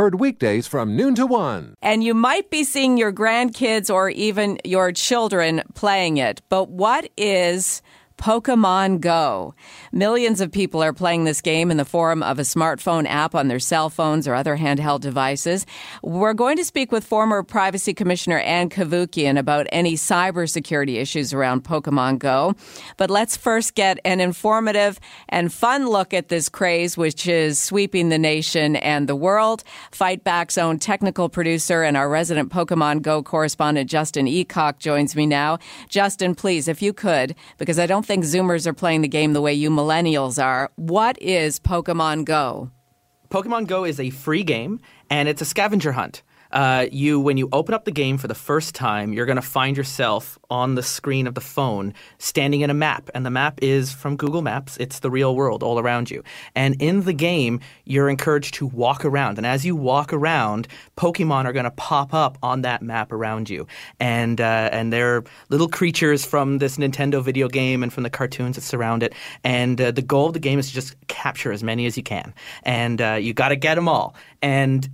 Heard weekdays from noon to one. And you might be seeing your grandkids or even your children playing it. But what is Pokemon Go. Millions of people are playing this game in the form of a smartphone app on their cell phones or other handheld devices. We're going to speak with former Privacy Commissioner Ann Cavoukian about any cybersecurity issues around Pokemon Go. But let's first get an informative and fun look at this craze, which is sweeping the nation and the world. Fight Back's own technical producer and our resident Pokemon Go correspondent, Justin Eacock, joins me now. Justin, please, if you could, because I don't think Zoomers are playing the game the way you millennials are. What is Pokemon Go? Pokemon Go is a free game and it's a scavenger hunt uh, you when you open up the game for the first time, you're going to find yourself on the screen of the phone standing in a map, and the map is from Google Maps. It's the real world all around you, and in the game, you're encouraged to walk around, and as you walk around, Pokemon are going to pop up on that map around you, and uh, and they're little creatures from this Nintendo video game and from the cartoons that surround it, and uh, the goal of the game is to just capture as many as you can, and uh, you got to get them all, and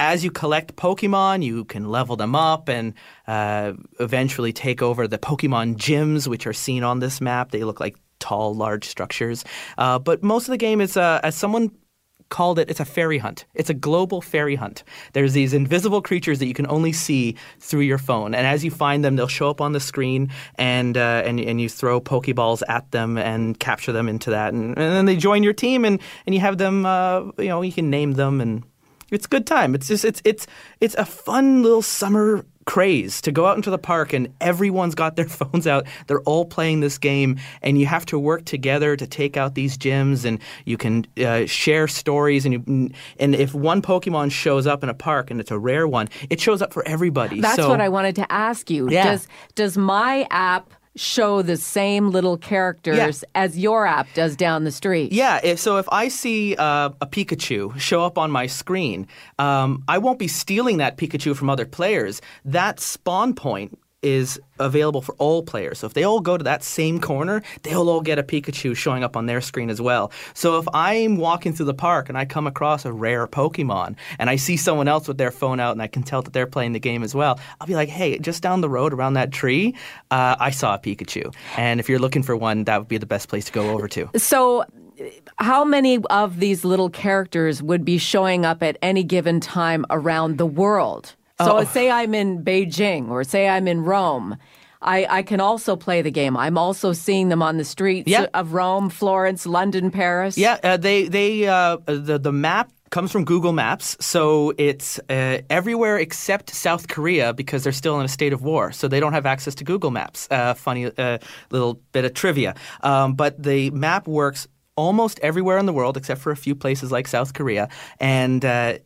as you collect Pokemon, you can level them up and uh, eventually take over the Pokemon gyms, which are seen on this map. They look like tall, large structures. Uh, but most of the game is, uh, as someone called it, it's a fairy hunt. It's a global fairy hunt. There's these invisible creatures that you can only see through your phone, and as you find them, they'll show up on the screen, and uh, and and you throw Pokeballs at them and capture them into that, and, and then they join your team, and and you have them. Uh, you know, you can name them and it's good time. It's just it's it's it's a fun little summer craze to go out into the park and everyone's got their phones out. They're all playing this game, and you have to work together to take out these gyms, and you can uh, share stories. And you, and if one Pokemon shows up in a park and it's a rare one, it shows up for everybody. That's so, what I wanted to ask you. Yeah. Does does my app show the same little characters yeah. as your app does down the street. Yeah. If, so if I see uh, a Pikachu show up on my screen, um, I won't be stealing that Pikachu from other players. That spawn point is available for all players. So if they all go to that same corner, they'll all get a Pikachu showing up on their screen as well. So if I'm walking through the park and I come across a rare Pokemon and I see someone else with their phone out and I can tell that they're playing the game as well, I'll be like, hey, just down the road around that tree, uh, I saw a Pikachu. And if you're looking for one, that would be the best place to go over to. So how many of these little characters would be showing up at any given time around the world? So oh. say I'm in Beijing or say I'm in Rome. I, I can also play the game. I'm also seeing them on the streets yeah. of Rome, Florence, London, Paris. Yeah, uh, they they uh, the the map comes from Google Maps, so it's uh, everywhere except South Korea because they're still in a state of war, so they don't have access to Google Maps. Uh, funny uh, little bit of trivia, um, but the map works almost everywhere in the world except for a few places like South Korea, and uh,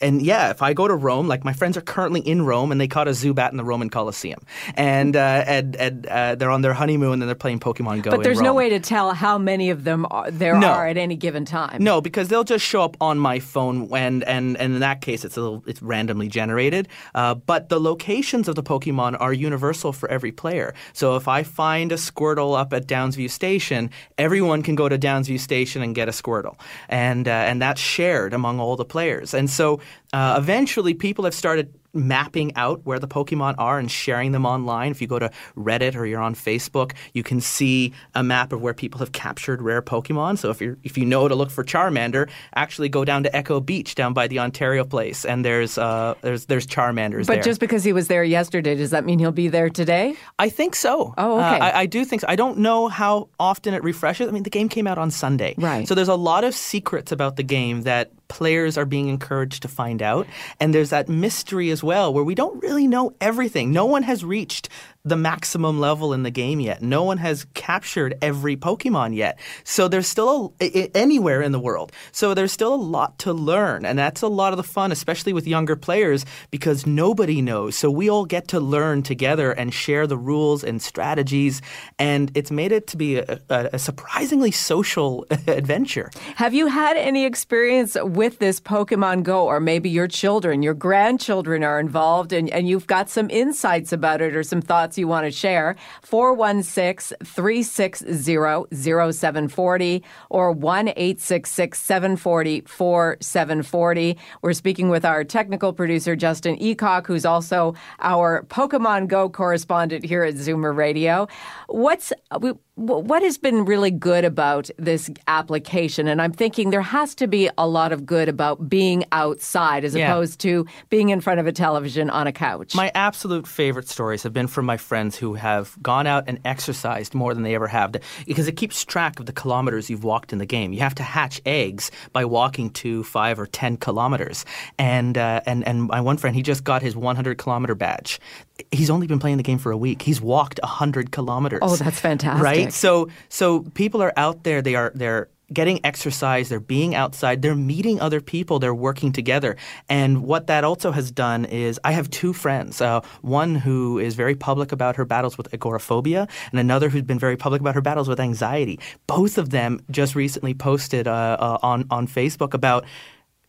and yeah, if I go to Rome, like my friends are currently in Rome and they caught a Zubat in the Roman Colosseum, and uh, and, and uh, they're on their honeymoon and they're playing Pokemon Go. But there's no way to tell how many of them are, there no. are at any given time. No, because they'll just show up on my phone, and and, and in that case, it's a little it's randomly generated. Uh, but the locations of the Pokemon are universal for every player. So if I find a Squirtle up at Downsview Station, everyone can go to Downsview Station and get a Squirtle, and uh, and that's shared among all the players. And so uh, eventually, people have started mapping out where the Pokemon are and sharing them online. If you go to Reddit or you're on Facebook, you can see a map of where people have captured rare Pokemon. So if you if you know to look for Charmander, actually go down to Echo Beach down by the Ontario place, and there's uh, there's there's Charmanders. But there. just because he was there yesterday, does that mean he'll be there today? I think so. Oh, okay. Uh, I, I, do think so. I don't know how often it refreshes. I mean, the game came out on Sunday, right? So there's a lot of secrets about the game that players are being encouraged to find out, and there's that mystery as well, where we don't really know everything. No one has reached the maximum level in the game yet. No one has captured every Pokemon yet. So there's still anywhere in the world. So there's still a lot to learn, and that's a lot of the fun, especially with younger players, because nobody knows. So we all get to learn together and share the rules and strategies, and it's made it to be a, a, a surprisingly social adventure. Have you had any experience with this Pokemon Go, or maybe your children, your grandchildren are involved, and, and you've got some insights about it or some thoughts you want to share? 416 360 0740 or 1 866 740 4740. We're speaking with our technical producer, Justin Eacock, who's also our Pokemon Go correspondent here at Zoomer Radio. What's what has been really good about this application? And I'm thinking there has to be a lot of good about being outside as yeah. opposed to being in front of a television on a couch. My absolute favorite stories have been from my friends who have gone out and exercised more than they ever have because it keeps track of the kilometers you've walked in the game. You have to hatch eggs by walking to five or ten kilometers. And uh, and and my one friend, he just got his 100 kilometer badge. He's only been playing the game for a week. He's walked 100 kilometers. Oh, that's fantastic! Right so so people are out there. They are they're getting exercise, they're being outside, they're meeting other people, they're working together. And what that also has done is I have two friends, uh, one who is very public about her battles with agoraphobia, and another who's been very public about her battles with anxiety. Both of them just recently posted uh, uh, on, on Facebook about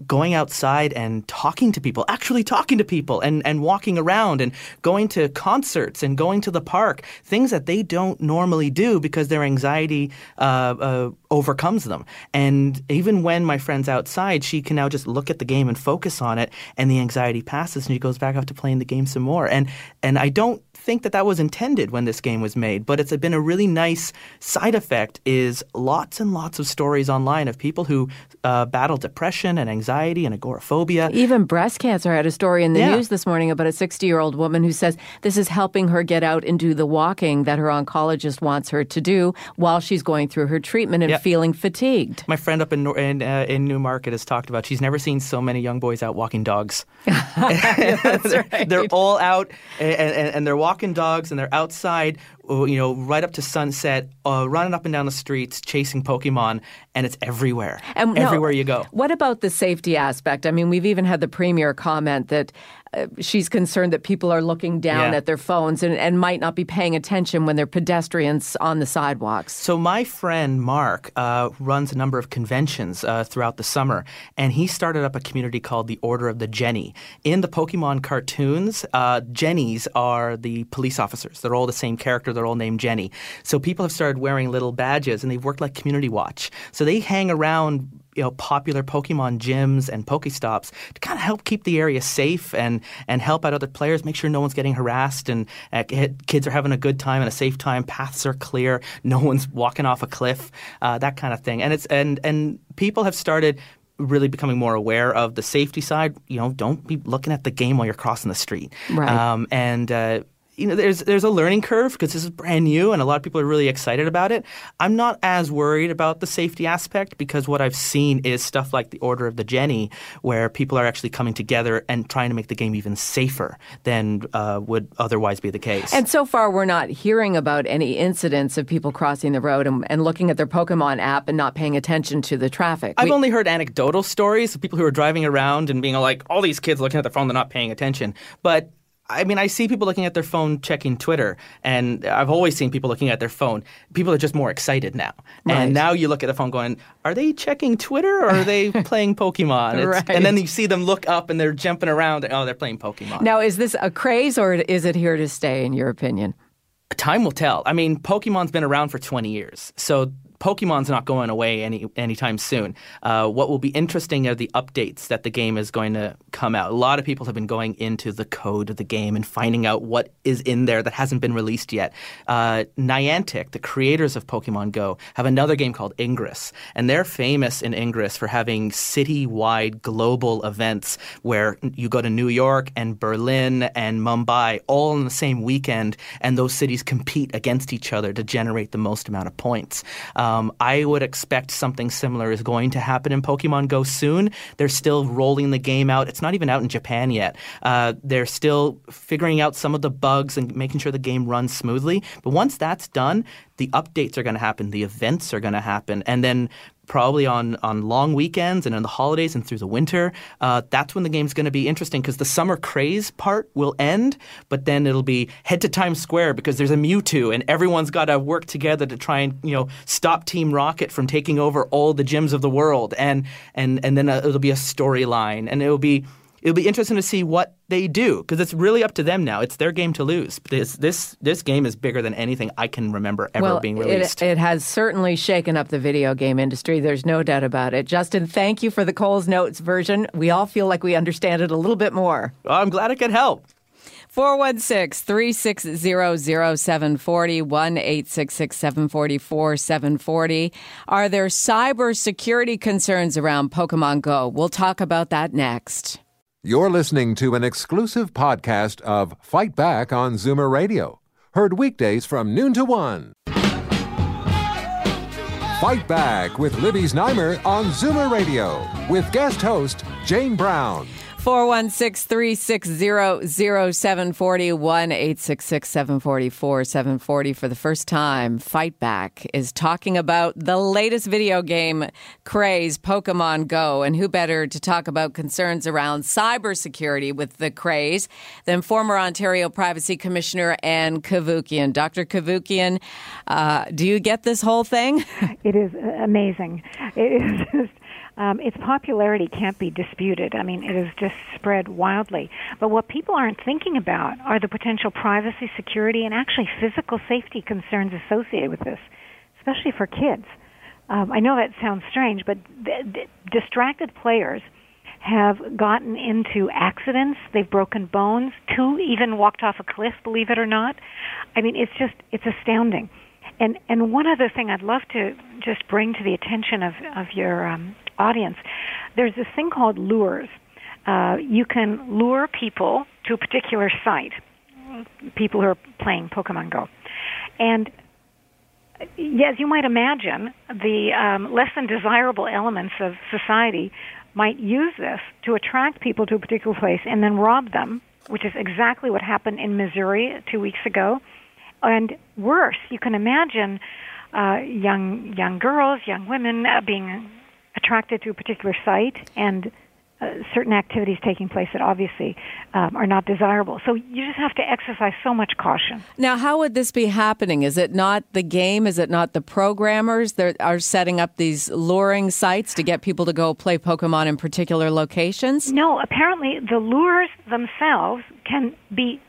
going outside and talking to people, actually talking to people and, and walking around and going to concerts and going to the park, things that they don't normally do because their anxiety uh, uh, overcomes them. And even when my friend's outside, she can now just look at the game and focus on it, and the anxiety passes, and she goes back out to playing the game some more. And and I don't think that that was intended when this game was made, but it's been a really nice side effect. Is lots and lots of stories online of people who uh, battle depression and anxiety and agoraphobia. Even breast cancer. I had a story in the yeah. news this morning about a 60 year old woman who says this is helping her get out and do the walking that her oncologist wants her to do while she's going through her treatment and feeling fatigued. My friend up in in, uh, in Newmarket has talked about she's never seen so many young boys out walking dogs. they're, right. they're, all out and, and, and they're walking dogs and they're outside uh, you know, right up to sunset, uh, running up and down the streets, chasing Pokemon, and it's everywhere. And everywhere no, you go. What about the safety aspect? I mean, we've even had the premier comment that uh, she's concerned that people are looking down yeah. at their phones and, and might not be paying attention when they're pedestrians on the sidewalks. So my friend Mark uh, runs a number of conventions uh, throughout the summer, and he started up a community called the Order of the Jenny. In the Pokemon cartoons, uh, Jennies are the police officers. They're all the same character. They're all named Jenny. So people have started wearing little badges, and they've worked like Community Watch. So they hang around you know popular Pokemon gyms and Pokestops to kind of help keep the area safe and and help out other players, make sure no one's getting harassed and uh, kids are having a good time and a safe time. Paths are clear, no one's walking off a cliff, uh, that kind of thing. And it's and and people have started really becoming more aware of the safety side. You know, don't be looking at the game while you're crossing the street. Right. Um, and uh, you know, there's there's a learning curve because this is brand new and a lot of people are really excited about it. I'm not as worried about the safety aspect because what I've seen is stuff like the Order of the Jenny, where people are actually coming together and trying to make the game even safer than uh, would otherwise be the case. And so far, we're not hearing about any incidents of people crossing the road and, and looking at their Pokemon app and not paying attention to the traffic. I've we, only heard anecdotal stories of people who are driving around and being like, all these kids looking at their phone, they're not paying attention. But I mean, I see people looking at their phone checking Twitter, and I've always seen people looking at their phone. People are just more excited now. Right. And now you look at the phone going, are they checking Twitter or are they playing Pokemon? right. And then you see them look up and they're jumping around. And, oh, they're playing Pokemon. Now, is this a craze or is it here to stay, in your opinion? Time will tell. I mean, Pokemon's been around for 20 years. So Pokemon's not going away any anytime soon. Uh, what will be interesting are the updates that the game is going to come out. A lot of people have been going into the code of the game and finding out what is in there that hasn't been released yet. Uh, Niantic, the creators of Pokemon Go, have another game called Ingress, and they're famous in Ingress for having city-wide global events where you go to New York and Berlin and Mumbai all in the same weekend, and those cities compete against each other to generate the most amount of points. Um, Um, I would expect something similar is going to happen in Pokemon Go soon. They're still rolling the game out. It's not even out in Japan yet. Uh, they're still figuring out some of the bugs and making sure the game runs smoothly. But once that's done, the updates are going to happen, the events are going to happen, and then probably on, on long weekends and in the holidays and through the winter, uh, that's when the game's going to be interesting because the summer craze part will end, but then it'll be head to Times Square because there's a Mewtwo and everyone's got to work together to try and you know stop Team Rocket from taking over all the gyms of the world, and and and then uh, it'll be a storyline and it'll be it'll be interesting to see what they do because it's really up to them now. It's their game to lose. This this this game is bigger than anything I can remember ever well, being released. It, it, has certainly shaken up the video game industry. There's no doubt about it. Justin, thank you for the Coles Notes version. We all feel like we understand it a little bit more. Well, I'm glad it could help. 416 360 0740 1 866 744 740. Are there cyber security concerns around Pokemon Go? We'll talk about that next. You're listening to an exclusive podcast of Fight Back on Zoomer Radio, heard weekdays from noon to one. Fight Back with Libby Znaimer on Zoomer Radio with guest host Jane Brown. 416 360 0740 1 866 744 740 for the first time. Fight Back is talking about the latest video game craze, Pokemon Go. And who better to talk about concerns around cybersecurity with the craze than former Ontario Privacy Commissioner Ann Cavoukian? Dr. Cavoukian, uh, do you get this whole thing? It is amazing. It is just um, its popularity can't be disputed. I mean, it has just spread wildly. But what people aren't thinking about are the potential privacy, security, and actually physical safety concerns associated with this, especially for kids. Um, I know that sounds strange, but th- th- distracted players have gotten into accidents. They've broken bones. Two even walked off a cliff, believe it or not. I mean, it's just, it's astounding. And and one other thing I'd love to just bring to the attention of of your um, audience, there's this thing called lures. Uh, you can lure people to a particular site, people who are playing Pokemon Go, and as you might imagine, the um, less than desirable elements of society might use this to attract people to a particular place and then rob them, which is exactly what happened in Missouri two weeks ago. And worse, you can imagine uh, young young girls, young women uh, being attracted to a particular site and uh, certain activities taking place that obviously um, are not desirable. So you just have to exercise so much caution. Now, how would this be happening? Is it not the game? Is it not the programmers that are setting up these luring sites to get people to go play Pokemon in particular locations? No, apparently the lures themselves can be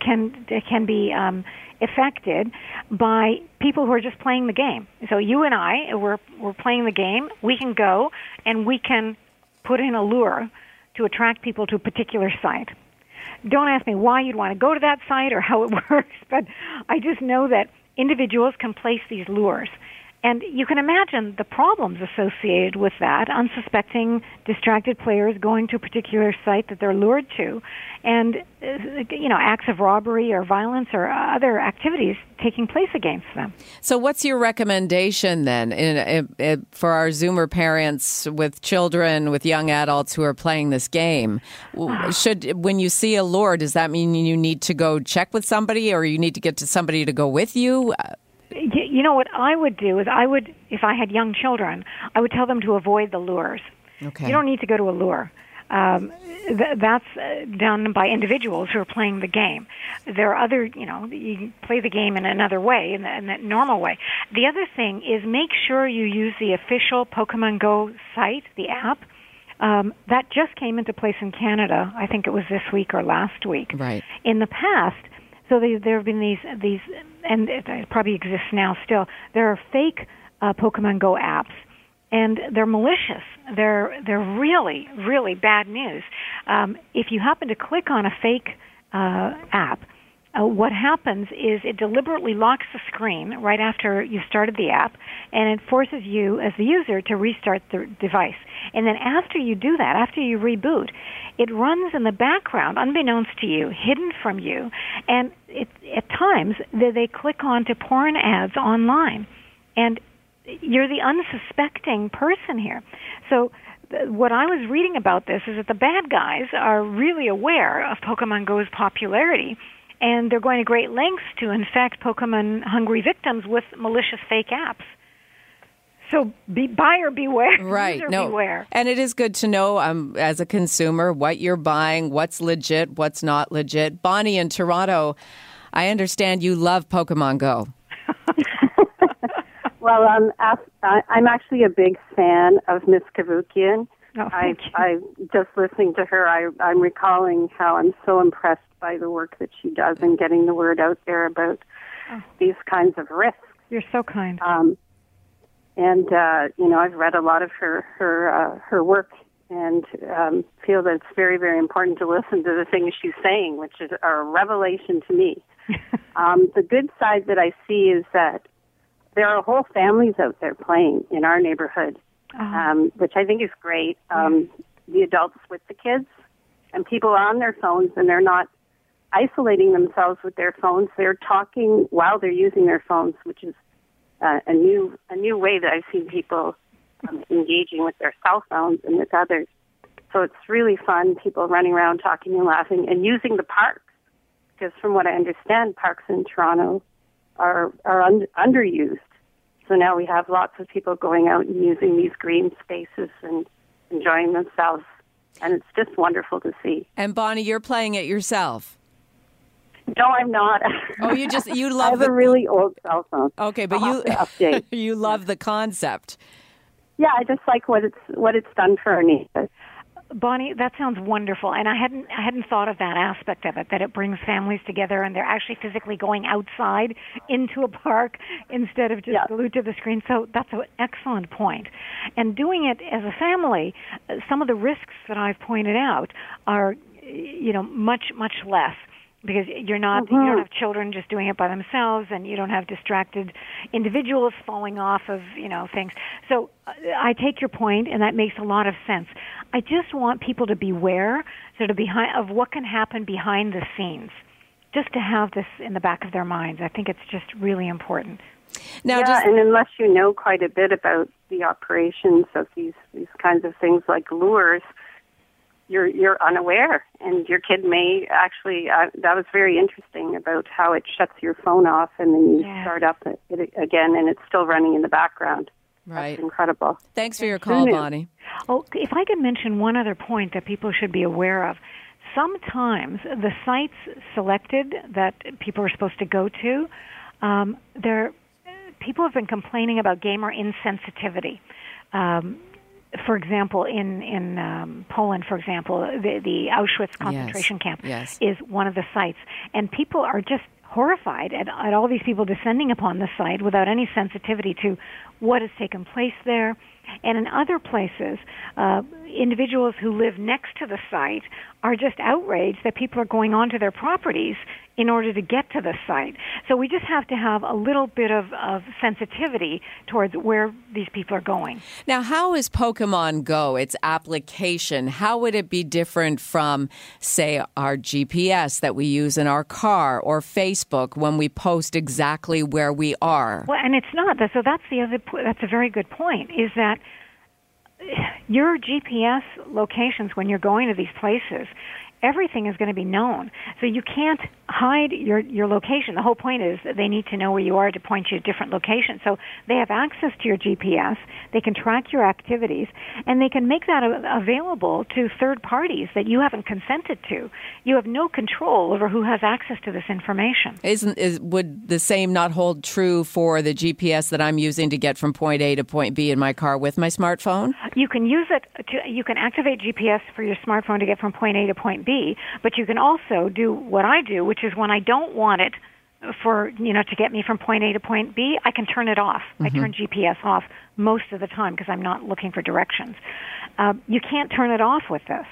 can can be um, affected by people who are just playing the game. So you and I, we're we're playing the game. We can go and we can put in a lure to attract people to a particular site. Don't ask me why you'd want to go to that site or how it works, but I just know that individuals can place these lures. And you can imagine the problems associated with that, unsuspecting, distracted players going to a particular site that they're lured to, and, uh, you know, acts of robbery or violence or other activities taking place against them. So, what's your recommendation then in, in, in, for our Zoomer parents with children, with young adults who are playing this game? Should, when you see a lure, does that mean you need to go check with somebody or you need to get to somebody to go with you? You know what I would do is I would, if I had young children, I would tell them to avoid the lures. Okay. You don't need to go to a lure. Um, th- that's uh, done by individuals who are playing the game. There are other, you know, you play the game in another way, in, the, in that normal way. The other thing is make sure you use the official Pokemon Go site, the app. Um, that just came into place in Canada. I think it was this week or last week. Right. In the past, so they, there have been these these, and it, probably exists now still. There are fake uh, Pokemon Go apps, and they're malicious. They're they're really really bad news. Um, if you happen to click on a fake uh, app, uh, what happens is it deliberately locks the screen right after you started the app, and it forces you as the user to restart the device. And then after you do that, after you reboot, it runs in the background, unbeknownst to you, hidden from you, and it, at times they, they click on to porn ads online, and you're the unsuspecting person here. So what I was reading about this is that the bad guys are really aware of Pokemon Go's popularity and they're going to great lengths to infect Pokemon hungry victims with malicious fake apps. So be buyer beware. Right. User no. Beware. And it is good to know um, as a consumer what you're buying, what's legit, what's not legit. Bonnie in Toronto, I understand you love Pokemon Go. well, um, I'm actually a big fan of Miss Cavoukian. Oh, I. I just listening to her, I, I'm recalling how I'm so impressed by the work that she does in getting the word out there about Oh. these kinds of risks. You're so kind. Um, and uh, you know, I've read a lot of her her uh, her work, and um, feel that it's very very important to listen to the things she's saying, which is are a revelation to me. um, the good side that I see is that there are whole families out there playing in our neighborhood, Oh, um, which I think is great. Um, the adults with the kids, and people on their phones, and they're not isolating themselves with their phones. They're talking while they're using their phones, which is uh, a new a new way that I've seen people um, engaging with their cell phones and with others. So it's really fun. People running around talking and laughing and using the parks because, from what I understand, parks in Toronto are are un- underused. So now we have lots of people going out and using these green spaces and enjoying themselves, and it's just wonderful to see. And Bonnie, you're playing it yourself. No, I'm not. Oh, you just you I love have the a really old cell phone. Okay, but I'll you update. you love the concept. Yeah, I just like what it's what it's done for our neighbors. Bonnie, that sounds wonderful, and I hadn't I hadn't thought of that aspect of it. That it brings families together, and they're actually physically going outside into a park instead of just Yeah. glued to the screen. So that's an excellent point. And doing it as a family, uh, some of the risks that I've pointed out are, you know, much much less because you're not you don't have children just doing it by themselves and you don't have distracted individuals falling off of you know things. So uh, i take your point and that makes a lot of sense. I just want people to beware sort of behind of what can happen behind the scenes just to have this in the back of their minds. I think it's just really important. Now, yeah, just and unless you know quite a bit about the operations of these these kinds of things like lures, you're you're unaware, and your kid may actually. Uh, that was very interesting about how it shuts your phone off, and then you Yeah. start up it, it again, and it's still running in the background. right. It's incredible. Thanks for your call. Bonnie. Oh, if I could mention one other point that people should be aware of. Sometimes the sites selected that people are supposed to go to, um, there, people have been complaining about gamer insensitivity. Um, for example, in in um, Poland, for example, the, the Auschwitz concentration camp yes. is one of the sites, and people are just horrified at, at all these people descending upon the site without any sensitivity to what has taken place there. And in other places, uh, individuals who live next to the site are just outraged that people are going onto their properties in order to get to the site. So we just have to have a little bit of, of sensitivity towards where these people are going. Now, how is Pokemon Go, its application, how would it be different from, say, our GPS that we use in our car or Facebook when we post exactly where we are? Well, and it's not. So that's the other. That's a very good point. Is that your GPS locations when you're going to these places, everything is going to be known. So you can't hide your your location. The whole point is that they need to know where you are to point you to different locations. So they have access to your GPS. They can track your activities, and they can make that a- available to third parties that you haven't consented to. You have no control over who has access to this information. Isn't is would the same not hold true for the GPS that I'm using to get from point A to point B in my car with my smartphone? You can use it to, you can activate GPS for your smartphone to get from point A to point B, but you can also do what I do, which is when I don't want it for, you know, to get me from point A to point B, I can turn it off. I turn GPS off most of the time because I'm not looking for directions. Uh, you can't turn it off with this.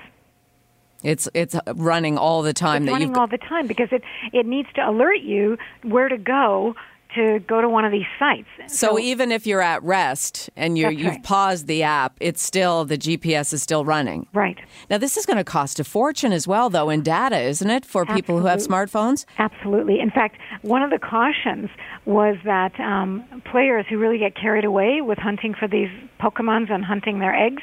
It's it's running all the time It's running all the time because it, it needs to alert you where to go to go to one of these sites. So, even if you're at rest and you're, you've right. paused the app, it's still the GPS is still running. right. Now, this is going to cost a fortune as well, though, in data, isn't it, for people who have smartphones? Absolutely. In fact, one of the cautions was that um, players who really get carried away with hunting for these Pokemons and hunting their eggs,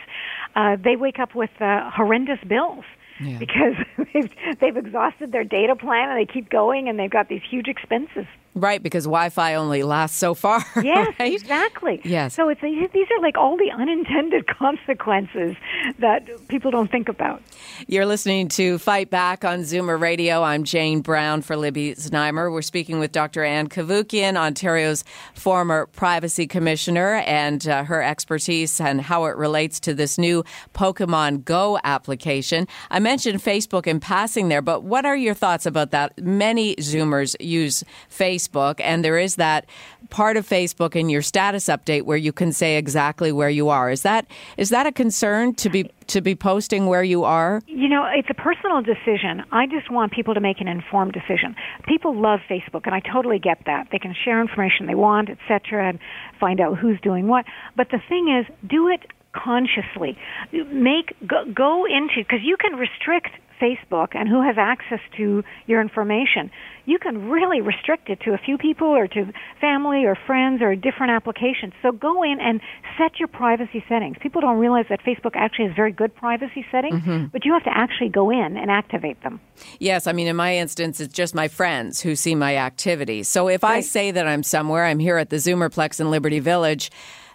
uh, they wake up with uh, horrendous bills. Yeah. Because they've, they've exhausted their data plan and they keep going and they've got these huge expenses. Right, because Wi Fi only lasts so far. Yes, right? exactly. Yes. So it's these are like all the unintended consequences that people don't think about. You're listening to Fight Back on Zoomer Radio. I'm Jane Brown for Libby Znaimer. We're speaking with Dr. Ann Cavoukian, Ontario's former privacy commissioner, and uh, her expertise and how it relates to this new Pokemon Go application. I mentioned Facebook in passing there, but what are your thoughts about that? Many Zoomers use Facebook, and there is that part of Facebook in your status update where you can say exactly where you are. Is that is that a concern to be to be posting where you are? You know, it's a personal decision. I just want people to make an informed decision. People love Facebook, and I totally get that. They can share information they want, etc., and find out who's doing what. But the thing is, do it consciously. Make go, go into because you can restrict Facebook and who has access to your information. You can really restrict it to a few people or to family or friends or different applications. So go in and set your privacy settings. People don't realize that Facebook actually has very good privacy settings, mm-hmm. but you have to actually go in and activate them. Yes, I mean, in my instance, it's just my friends who see my activities. So if I say that I'm somewhere, I'm here at the Zoomerplex in Liberty Village.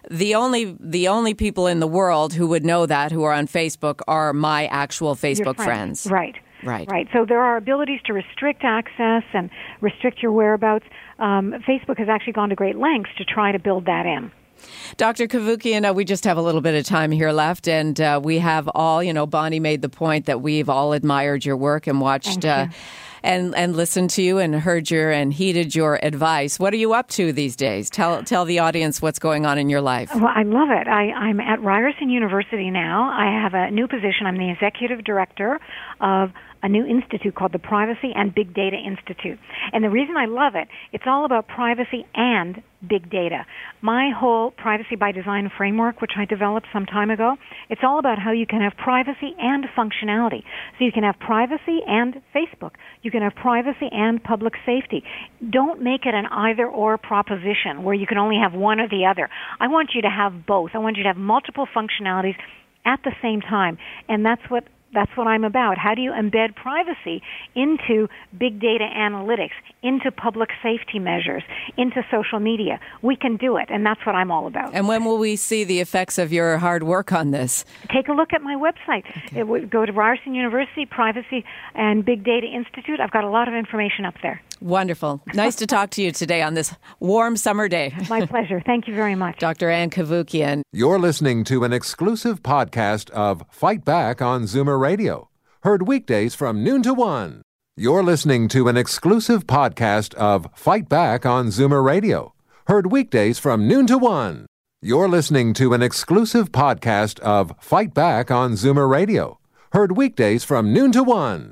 The only the only people in the world who would know that who are on Facebook are my actual Facebook friends. Right. Right. Right. So there are abilities to restrict access and restrict your whereabouts. Um, Facebook has actually gone to great lengths to try to build that in. Dr. Cavoukian, uh, we just have a little bit of time here left, and uh, we have all, you know, Bonnie made the point that we've all admired your work and watched uh. And and listened to you and heard your and heeded your advice. What are you up to these days? Tell tell the audience what's going on in your life. Well, I love it. I, I'm at Ryerson University now. I have a new position. I'm the executive director of a new institute called the Privacy and Big Data Institute. And the reason I love it, it's all about privacy and big data. My whole privacy by design framework, which I developed some time ago, it's all about how you can have privacy and functionality. So you can have privacy and Facebook. You can have privacy and public safety. Don't make it an either or proposition where you can only have one or the other. I want you to have both. I want you to have multiple functionalities at the same time. And that's what that's what I'm about. How do you embed privacy into big data analytics, into public safety measures, into social media? We can do it, and that's what I'm all about. And when will we see the effects of your hard work on this? Take a look at my website. It would go to Ryerson University Privacy and Big Data Institute. I've got a lot of information up there. Wonderful. Nice to talk to you today on this warm summer day. My pleasure. Thank you very much. Dr. Ann Cavoukian. You're listening to an exclusive podcast of Fight Back on Zoomer Radio, heard weekdays from noon to one. You're listening to an exclusive podcast of Fight Back on Zoomer Radio, heard weekdays from noon to one. You're listening to an exclusive podcast of Fight Back on Zoomer Radio, heard weekdays from noon to one.